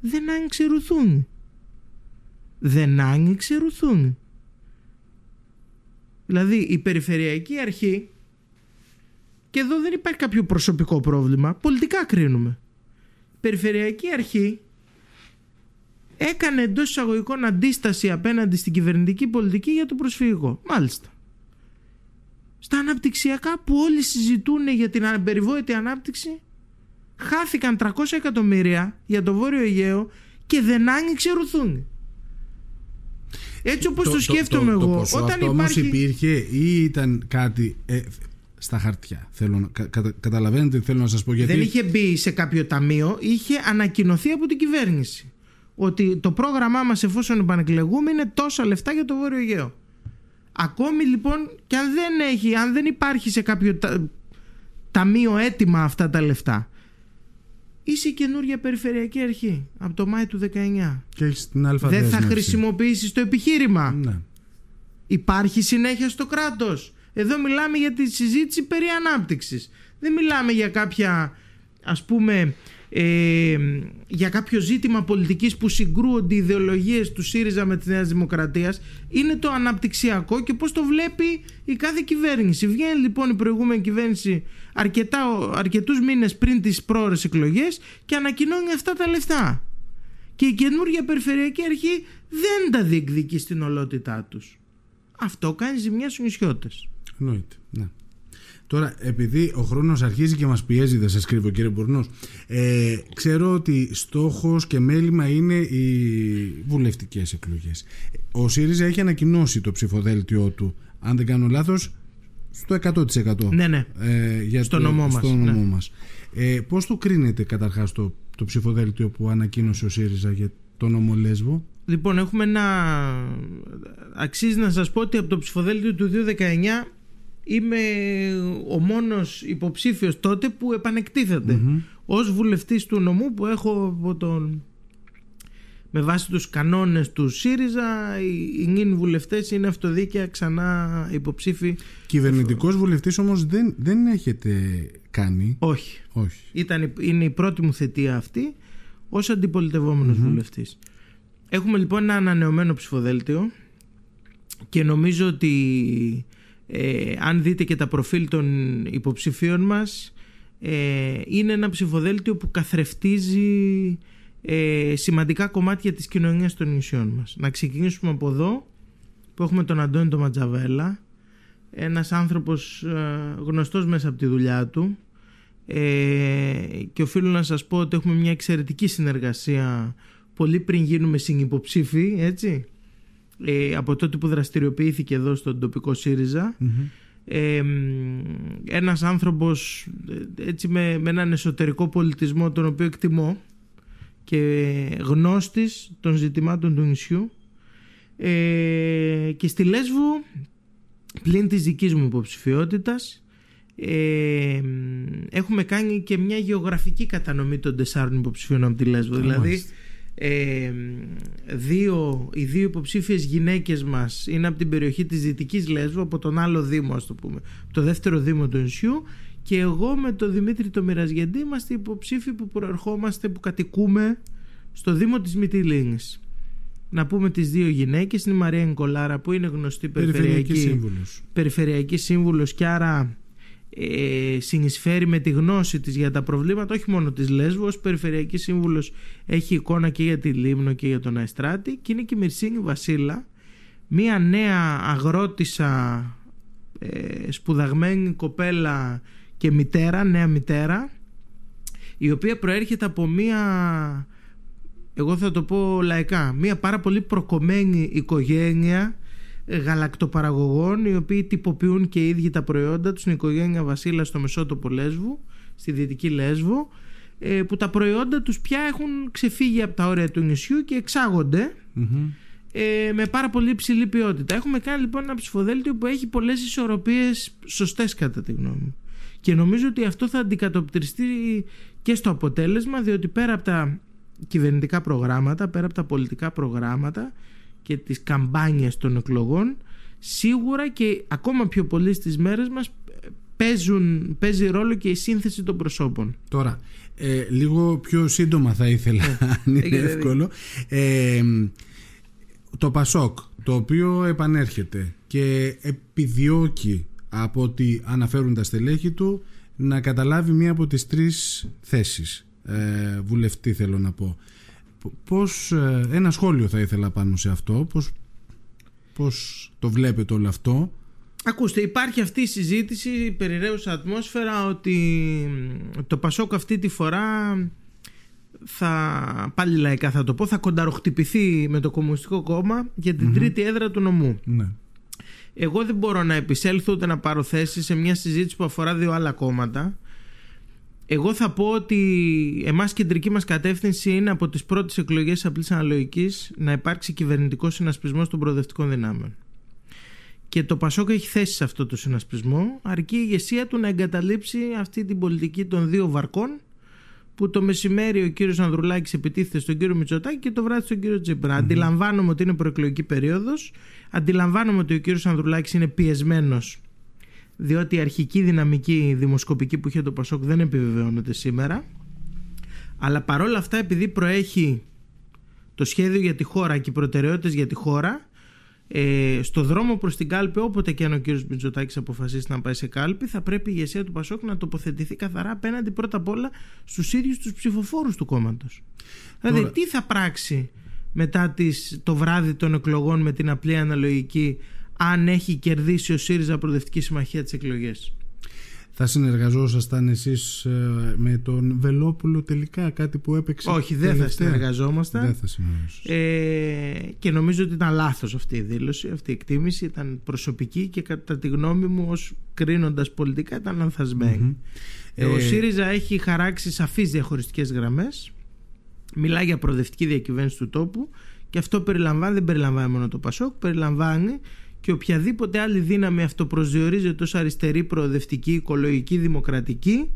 Δεν άνοιξε ρουθούν. Δεν άνοιξε ρουθούν. Δηλαδή η περιφερειακή αρχή και εδώ δεν υπάρχει κάποιο προσωπικό πρόβλημα, πολιτικά κρίνουμε. Η περιφερειακή αρχή έκανε εντός εισαγωγικών αντίσταση απέναντι στην κυβερνητική πολιτική για το προσφυγικό. Μάλιστα. Στα αναπτυξιακά που όλοι συζητούν για την περιβόητη ανάπτυξη χάθηκαν 300 εκατομμύρια για το Βόρειο Αιγαίο και δεν άνοιξε ρουθούν. Έτσι όπως το, το σκέφτομαι το, εγώ. Το όταν αυτό υπάρχει... υπήρχε ή ήταν κάτι ε, στα χαρτιά. Θέλω, κα, κα, καταλαβαίνετε τι θέλω να σας πω. Γιατί... Δεν είχε μπει σε κάποιο ταμείο, είχε ανακοινωθεί από την κυβέρνηση. Ότι το πρόγραμμά μας εφόσον επανεκλεγούμε είναι τόσα λεφτά για το Βόρειο Αιγαίο. Ακόμη λοιπόν και αν δεν έχει, αν δεν υπάρχει σε κάποιο ταμείο έτοιμα αυτά τα λεφτά είσαι η καινούργια περιφερειακή αρχή από το Μάη του 19. Και έχεις την αλφα Δεν θα χρησιμοποιήσεις το επιχείρημα. Ναι. Υπάρχει συνέχεια στο κράτος. Εδώ μιλάμε για τη συζήτηση περί ανάπτυξης. Δεν μιλάμε για κάποια ας πούμε ε, για κάποιο ζήτημα πολιτικής που συγκρούονται οι ιδεολογίες του ΣΥΡΙΖΑ με τη Νέα Δημοκρατίας είναι το αναπτυξιακό και πώς το βλέπει η κάθε κυβέρνηση. Βγαίνει λοιπόν η προηγούμενη κυβέρνηση αρκετά, αρκετούς μήνες πριν τις πρόορες εκλογές και ανακοινώνει αυτά τα λεφτά. Και η καινούργια περιφερειακή αρχή δεν τα διεκδικεί στην ολότητά τους. Αυτό κάνει ζημιά στους νησιώτες. Εννοείται, ναι. Τώρα, επειδή ο χρόνος αρχίζει και μας πιέζει, δεν σας κρύβω κύριε Μπουρνό, ε, ξέρω ότι στόχος και μέλημα είναι οι βουλευτικές εκλογές. Ο ΣΥΡΙΖΑ έχει ανακοινώσει το ψηφοδέλτιό του, αν δεν κάνω λάθος, στο 100%. Ναι, ναι. Ε, για στο το, νομό μας. στο ναι. νομό μας. Ε, πώς το κρίνετε καταρχάς το, το ψηφοδέλτιο που ανακοίνωσε ο ΣΥΡΙΖΑ για το νομό Λέσβο. Λοιπόν, έχουμε ένα... Αξίζει να σας πω ότι από το ψηφοδέλτιο του 2019 είμαι ο μόνος υποψήφιος τότε που επανεκτίθεται ως βουλευτής του νομού που έχω από τον... με βάση τους κανόνες του ΣΥΡΙΖΑ οι, οι νυν βουλευτές είναι αυτοδίκαια ξανά υποψήφοι Κυβερνητικός βουλευτής όμως δεν, δεν έχετε κάνει; όχι Όχι. Ήταν, είναι η πρώτη μου θετία αυτή ως αντιπολιτευόμενος βουλευτής. Έχουμε λοιπόν ένα ανανεωμένο ψηφοδέλτιο και νομίζω ότι ε, αν δείτε και τα προφίλ των υποψηφίων μας ε, είναι ένα ψηφοδέλτιο που καθρεφτίζει ε, σημαντικά κομμάτια της κοινωνίας των νησιών μας. Να ξεκινήσουμε από εδώ που έχουμε τον Αντώνη τον Ματζαβέλα ένας άνθρωπος ε, γνωστός μέσα από τη δουλειά του ε, και οφείλω να σας πω ότι έχουμε μια εξαιρετική συνεργασία πολύ πριν γίνουμε συνυποψήφοι έτσι ε, από τότε που δραστηριοποιήθηκε εδώ στον τοπικό ΣΥΡΙΖΑ ε, ένας άνθρωπος ε, έτσι με, με έναν εσωτερικό πολιτισμό τον οποίο εκτιμώ και γνώστης των ζητημάτων του νησιού ε, και στη Λέσβο πλην της δικής μου υποψηφιότητας ε, έχουμε κάνει και μια γεωγραφική κατανομή των τεσσάρων υποψηφίων από τη Λέσβο δηλαδή ε, δύο, οι δύο υποψήφιες γυναίκες μας είναι από την περιοχή της Δυτικής Λέσβου από τον άλλο Δήμο ας το πούμε από το δεύτερο Δήμο του νησιού και εγώ με τον Δημήτρη το Μοιρασγεντή είμαστε υποψήφοι που προερχόμαστε που κατοικούμε στο Δήμο της Μυτιλίνης να πούμε τις δύο γυναίκες είναι η Μαρία Νικολάρα που είναι γνωστή Περιφερειακή περιφερειακή, σύμβουλος. περιφερειακή σύμβουλος και άρα ε, συνεισφέρει με τη γνώση της για τα προβλήματα όχι μόνο της Λέσβου ως περιφερειακή σύμβουλος έχει εικόνα και για τη Λίμνο και για τον Αϊστράτη και είναι και η Μυρσίνη Βασίλα μία νέα αγρότησα ε, σπουδαγμένη κοπέλα και μητέρα, νέα μητέρα η οποία προέρχεται από μία εγώ θα το πω λαϊκά μία πάρα πολύ προκομμένη οικογένεια γαλακτοπαραγωγών οι οποίοι τυποποιούν και οι ίδιοι τα προϊόντα τους στην οικογένεια Βασίλα στο Μεσότοπο Λέσβου στη Δυτική Λέσβο ε, που τα προϊόντα τους πια έχουν ξεφύγει από τα όρια του νησιού και εξάγονται ε, με πάρα πολύ υψηλή ποιότητα. Έχουμε κάνει λοιπόν ένα ψηφοδέλτιο που έχει πολλές ισορροπίες σωστές κατά τη γνώμη μου. Και νομίζω ότι αυτό θα αντικατοπτριστεί και στο αποτέλεσμα διότι πέρα από τα κυβερνητικά προγράμματα, πέρα από τα πολιτικά προγράμματα και τις καμπάνιες των εκλογών σίγουρα και ακόμα πιο πολύ στις μέρες μας παίζουν, παίζει ρόλο και η σύνθεση των προσώπων. Τώρα, ε, λίγο πιο σύντομα θα ήθελα, αν είναι έχετε δίκιο. εύκολο. Ε, το Πασόκ, το οποίο επανέρχεται και επιδιώκει από ό,τι αναφέρουν τα στελέχη του να καταλάβει μία από τις τρεις θέσεις ε, βουλευτή θέλω να πω πώς, ε, ένα σχόλιο θα ήθελα πάνω σε αυτό πώς, πώς το βλέπετε όλο αυτό; Ακούστε, υπάρχει αυτή η συζήτηση, η περιραίουσα ατμόσφαιρα ότι το Πασόκ αυτή τη φορά θα, πάλι λαϊκά θα το πω, θα κονταροχτυπηθεί με το Κομμουνιστικό Κόμμα για την τρίτη έδρα του νομού. ναι. Εγώ δεν μπορώ να επισέλθω ούτε να πάρω θέση σε μια συζήτηση που αφορά δύο άλλα κόμματα. Εγώ θα πω ότι εμάς κεντρική μας κατεύθυνση είναι από τις πρώτες εκλογές της απλής αναλογικής να υπάρξει κυβερνητικός συνασπισμός των προοδευτικών δυνάμεων. Και το Πασόκ έχει θέση σε αυτό το συνασπισμό, αρκεί η ηγεσία του να εγκαταλείψει αυτή την πολιτική των δύο βαρκών που το μεσημέρι ο κύριος Ανδρουλάκης επιτίθεται στον κύριο Μητσοτάκη και το βράδυ στον κύριο Τσίπρα. Αντιλαμβάνομαι ότι είναι προεκλογική περίοδος, αντιλαμβάνομαι ότι ο κύριος Ανδρουλάκης είναι πιεσμένος διότι η αρχική δυναμική δημοσκοπική που είχε το Πασόκ δεν επιβεβαιώνεται σήμερα. Αλλά παρόλα αυτά επειδή προέχει το σχέδιο για τη χώρα και οι προτεραιότητες για τη χώρα ε, στο δρόμο προς την κάλπη όποτε και αν ο κύριος Μητσοτάκης αποφασίσει να πάει σε κάλπη θα πρέπει η ηγεσία του Πασόκ να τοποθετηθεί καθαρά απέναντι πρώτα απ' όλα στους ίδιους τους ψηφοφόρους του κόμματος. Δηλαδή Τώρα- τι θα πράξει μετά τις, το βράδυ των εκλογών με την απλή αναλογική αν έχει κερδίσει ο ΣΥΡΙΖΑ Προοδευτική Συμμαχία τις εκλογές. Θα συνεργαζόσασταν εσείς ε, με τον Βελόπουλο τελικά κάτι που έπαιξε Όχι δεν θα συνεργαζόμασταν. Δεν θα ε, και νομίζω ότι ήταν λάθος αυτή η δήλωση αυτή η εκτίμηση. Ήταν προσωπική και κατά τη γνώμη μου ως κρίνοντας πολιτικά ήταν λανθασμένη. Ε, ο ε, ΣΥΡΙΖΑ έχει χαράξει σαφείς διαχωριστικές γραμμές. Μιλάει για προοδευτική διακυβέρνηση του τόπου και αυτό περιλαμβάνει, δεν περιλαμβάνει μόνο το Πασόκ περιλαμβάνει και οποιαδήποτε άλλη δύναμη αυτοπροσδιορίζεται ως αριστερή, προοδευτική, οικολογική, δημοκρατική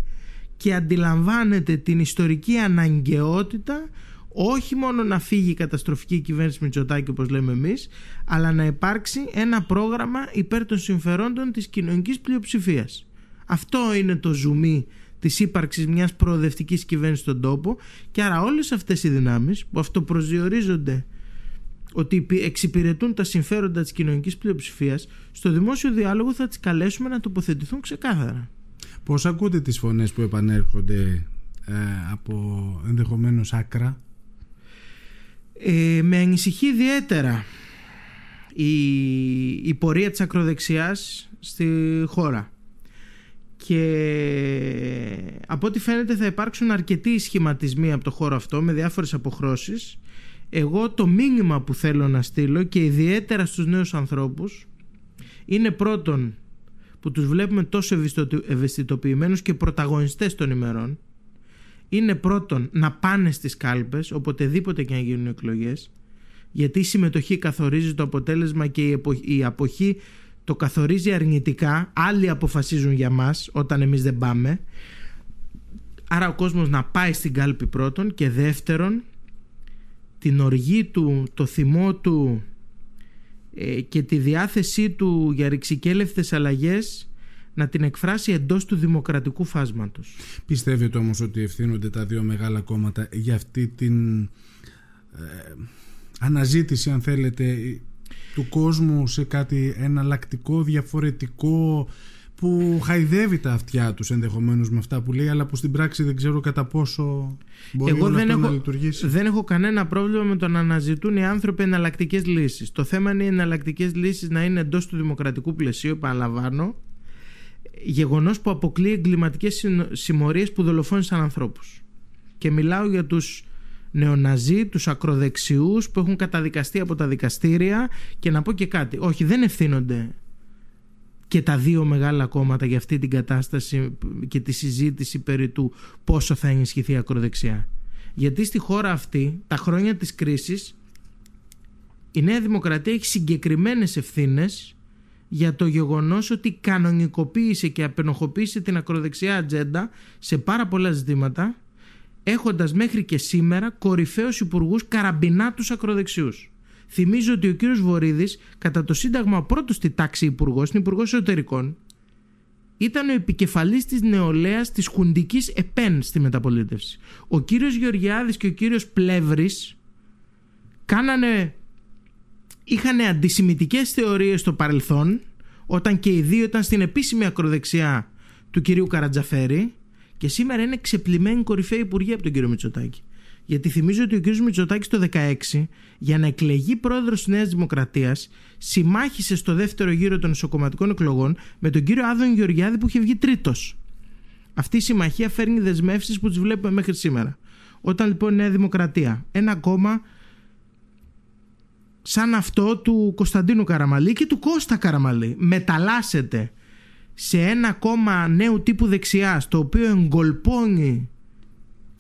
και αντιλαμβάνεται την ιστορική αναγκαιότητα όχι μόνο να φύγει η καταστροφική κυβέρνηση Μητσοτάκη όπως λέμε εμείς αλλά να υπάρξει ένα πρόγραμμα υπέρ των συμφερόντων της κοινωνικής πλειοψηφίας. Αυτό είναι το ζουμί της ύπαρξης μιας προοδευτικής κυβέρνησης στον τόπο και άρα όλες αυτές οι δυνάμεις που αυτοπροσδιορίζονται ότι εξυπηρετούν τα συμφέροντα της κοινωνικής πλειοψηφίας στο δημόσιο διάλογο θα τις καλέσουμε να τοποθετηθούν ξεκάθαρα. Πώς ακούτε τις φωνές που επανέρχονται ε, από ενδεχομένως άκρα; Ε, Με ανησυχεί ιδιαίτερα η, η πορεία της ακροδεξιάς στη χώρα και από ό,τι φαίνεται θα υπάρξουν αρκετοί σχηματισμοί από το χώρο αυτό με διάφορες αποχρώσεις εγώ το μήνυμα που θέλω να στείλω και ιδιαίτερα στους νέους ανθρώπους είναι πρώτον που τους βλέπουμε τόσο ευαισθητοποιημένους και πρωταγωνιστές των ημερών. Είναι πρώτον να πάνε στις κάλπες οποτεδήποτε και να γίνουν εκλογές γιατί η συμμετοχή καθορίζει το αποτέλεσμα και η αποχή το καθορίζει αρνητικά. Άλλοι αποφασίζουν για μας όταν εμείς δεν πάμε. Άρα ο κόσμος να πάει στην κάλπη πρώτον και δεύτερον την οργή του, το θυμό του ε, και τη διάθεσή του για ρηξικέλευτες αλλαγές να την εκφράσει εντός του δημοκρατικού φάσματος. Πιστεύετε όμως ότι ευθύνονται τα δύο μεγάλα κόμματα για αυτή την ε, αναζήτηση αν θέλετε του κόσμου σε κάτι εναλλακτικό, διαφορετικό που χαϊδεύει τα αυτιά τους ενδεχομένως με αυτά που λέει αλλά που στην πράξη δεν ξέρω κατά πόσο μπορεί Εγώ δεν αυτό έχω, να λειτουργήσει. Δεν έχω κανένα πρόβλημα με το να αναζητούν οι άνθρωποι εναλλακτικές λύσεις. Το θέμα είναι οι εναλλακτικές λύσεις να είναι εντός του δημοκρατικού πλαισίου, επαναλαμβάνω, γεγονός που αποκλεί εγκληματικές συμμορίες που δολοφόνησαν ανθρώπους. Και μιλάω για τους νεοναζί, τους ακροδεξιούς που έχουν καταδικαστεί από τα δικαστήρια και να πω και κάτι. Όχι, δεν ευθύνονται και τα δύο μεγάλα κόμματα για αυτή την κατάσταση και τη συζήτηση περί του πόσο θα ενισχυθεί η ακροδεξιά. Γιατί στη χώρα αυτή, τα χρόνια της κρίσης, η Νέα Δημοκρατία έχει συγκεκριμένες ευθύνες για το γεγονός ότι κανονικοποίησε και απενοχοποίησε την ακροδεξιά ατζέντα σε πάρα πολλά ζητήματα έχοντας μέχρι και σήμερα κορυφαίους υπουργούς καραμπινάτους ακροδεξιούς. Θυμίζω ότι ο κύριος Βορύδης κατά το Σύνταγμα πρώτος στη τάξη υπουργός, είναι υπουργό εσωτερικών, ήταν ο επικεφαλής της νεολαίας της χουντικής ΕΠΕΝ στη μεταπολίτευση. Ο κύριος Γεωργιάδης και ο κύριος Πλεύρης κάνανε, είχαν αντισημιτικές θεωρίες στο παρελθόν όταν και οι δύο ήταν στην επίσημη ακροδεξιά του κυρίου Καρατζαφέρη και σήμερα είναι ξεπλημένη κορυφαία υπουργή από τον κύριο Μητσοτάκη. Γιατί θυμίζω ότι ο κ. Μητσοτάκης το 2016 για να εκλεγεί πρόεδρος της Νέας Δημοκρατίας συμμάχησε στο δεύτερο γύρο των ισοκομματικών εκλογών με τον κύριο Άδων Γεωργιάδη που είχε βγει τρίτος. Αυτή η συμμαχία φέρνει δεσμεύσεις που τις βλέπουμε μέχρι σήμερα. Όταν λοιπόν η Νέα Δημοκρατία, ένα κόμμα σαν αυτό του Κωνσταντίνου Καραμαλή και του Κώστα Καραμαλή μεταλλάσσεται σε ένα κόμμα νέου τύπου δεξιάς το οποίο εγκολπώνει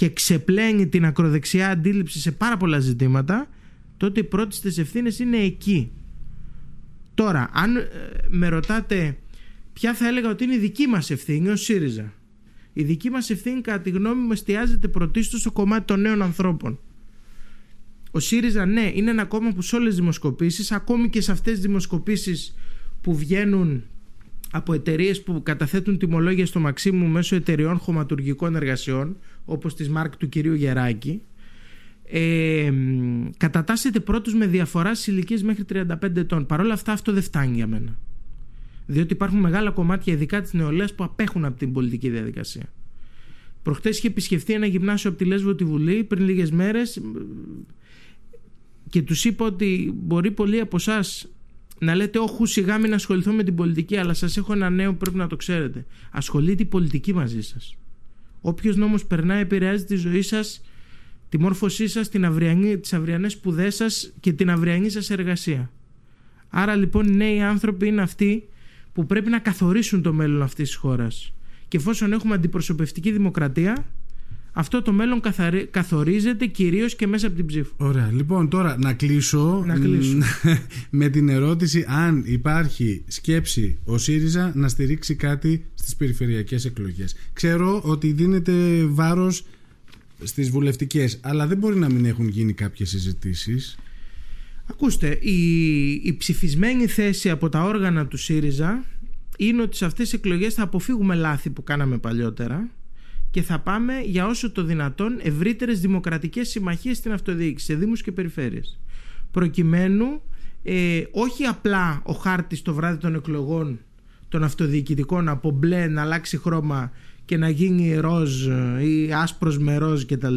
και ξεπλένει την ακροδεξιά αντίληψη σε πάρα πολλά ζητήματα, τότε οι πρώτες της ευθύνες είναι εκεί. Τώρα, αν ε, με ρωτάτε ποια θα έλεγα ότι είναι η δική μας ευθύνη ο ΣΥΡΙΖΑ; Η δική μας ευθύνη κατά τη γνώμη μου εστιάζεται πρωτίστως στο κομμάτι των νέων ανθρώπων. Ο ΣΥΡΙΖΑ ναι είναι ένα κόμμα που σε όλες τις δημοσκοπήσεις ακόμη και σε αυτές τις δημοσκοπήσεις που βγαίνουν από εταιρείες που καταθέτουν τιμολόγια στο Μαξίμου μέσω εταιρεών χωματουργικών εργασιών όπως της Μάρκ του κυρίου Γεράκη ε, κατατάσσεται πρώτος με διαφορά στις ηλικίες μέχρι 35 ετών. Παρ' όλα αυτά αυτό δεν φτάνει για μένα. Διότι υπάρχουν μεγάλα κομμάτια ειδικά της νεολαίας που απέχουν από την πολιτική διαδικασία. Προχτές είχε επισκεφθεί ένα γυμνάσιο από τη Λέσβο τη Βουλή πριν λίγες μέρες και τους είπα ότι μπορεί πολλοί από εσάς να λέτε όχου σιγά μην ασχοληθώ με την πολιτική αλλά σας έχω ένα νέο που πρέπει να το ξέρετε ασχολείται η πολιτική μαζί σας. Όποιος νόμος περνάει επηρεάζει τη ζωή σας τη μόρφωσή σας, την αυριανή, τις αυριανές σπουδές σας και την αυριανή σας εργασία. Άρα λοιπόν οι νέοι άνθρωποι είναι αυτοί που πρέπει να καθορίσουν το μέλλον αυτής της χώρας. Και εφόσον έχουμε αντιπροσωπευτική δημοκρατία αυτό το μέλλον καθορίζεται κυρίως και μέσα από την ψήφο. Ωραία. Λοιπόν, τώρα να κλείσω, να κλείσω. με την ερώτηση αν υπάρχει σκέψη ο ΣΥΡΙΖΑ να στηρίξει κάτι στις περιφερειακές εκλογές. Ξέρω ότι δίνεται βάρος στις βουλευτικές, αλλά δεν μπορεί να μην έχουν γίνει κάποιες συζητήσεις. Ακούστε, η, η ψηφισμένη θέση από τα όργανα του ΣΥΡΙΖΑ είναι ότι σε αυτές τις εκλογές θα αποφύγουμε λάθη που κάναμε παλιότερα και θα πάμε για όσο το δυνατόν ευρύτερες δημοκρατικές συμμαχίες στην αυτοδιοίκηση, σε δήμους και περιφέρειες. Προκειμένου ε, όχι απλά ο χάρτης το βράδυ των εκλογών των αυτοδιοικητικών από μπλε να αλλάξει χρώμα και να γίνει ροζ ή άσπρος με ροζ κτλ.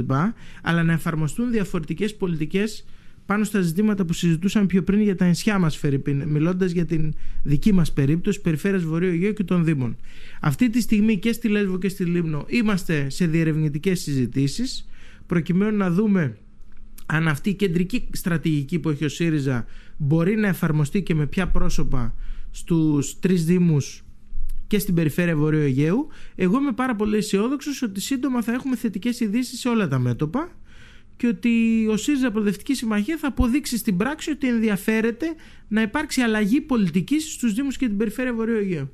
Αλλά να εφαρμοστούν διαφορετικές πολιτικές πάνω στα ζητήματα που συζητούσαμε πιο πριν για τα ενσιά μας Φερρυπίν, μιλώντας για την δική μας περίπτωση, περιφέρειας Βορείου Αιγαίου και των Δήμων. Αυτή τη στιγμή και στη Λέσβο και στη Λίμνο είμαστε σε διερευνητικές συζητήσεις, προκειμένου να δούμε αν αυτή η κεντρική στρατηγική που έχει ο ΣΥΡΙΖΑ μπορεί να εφαρμοστεί και με ποια πρόσωπα στους τρεις Δήμους και στην περιφέρεια Βορείου Αιγαίου. Εγώ είμαι πάρα πολύ αισιόδοξος ότι σύντομα θα έχουμε θετικές ειδήσεις σε όλα τα μέτωπα και ότι ο ΣΥΡΙΖΑ Προοδευτική Συμμαχία θα αποδείξει στην πράξη ότι ενδιαφέρεται να υπάρξει αλλαγή πολιτικής στους Δήμους και την περιφέρεια Βορείου Αιγαίου.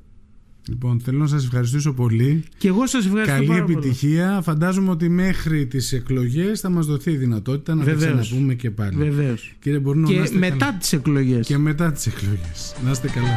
Λοιπόν, θέλω να σας ευχαριστήσω πολύ. Και εγώ σας ευχαριστώ Καλή πάρα επιτυχία. Πολύ. Φαντάζομαι ότι μέχρι τις εκλογές θα μας δοθεί η δυνατότητα να Βεβαίως. τα ξαναπούμε και πάλι. Βεβαίως. Κύριε Μπορνό, Και να είστε μετά καλά. τις εκλογές. Και μετά τις εκλογές. Να είστε καλά.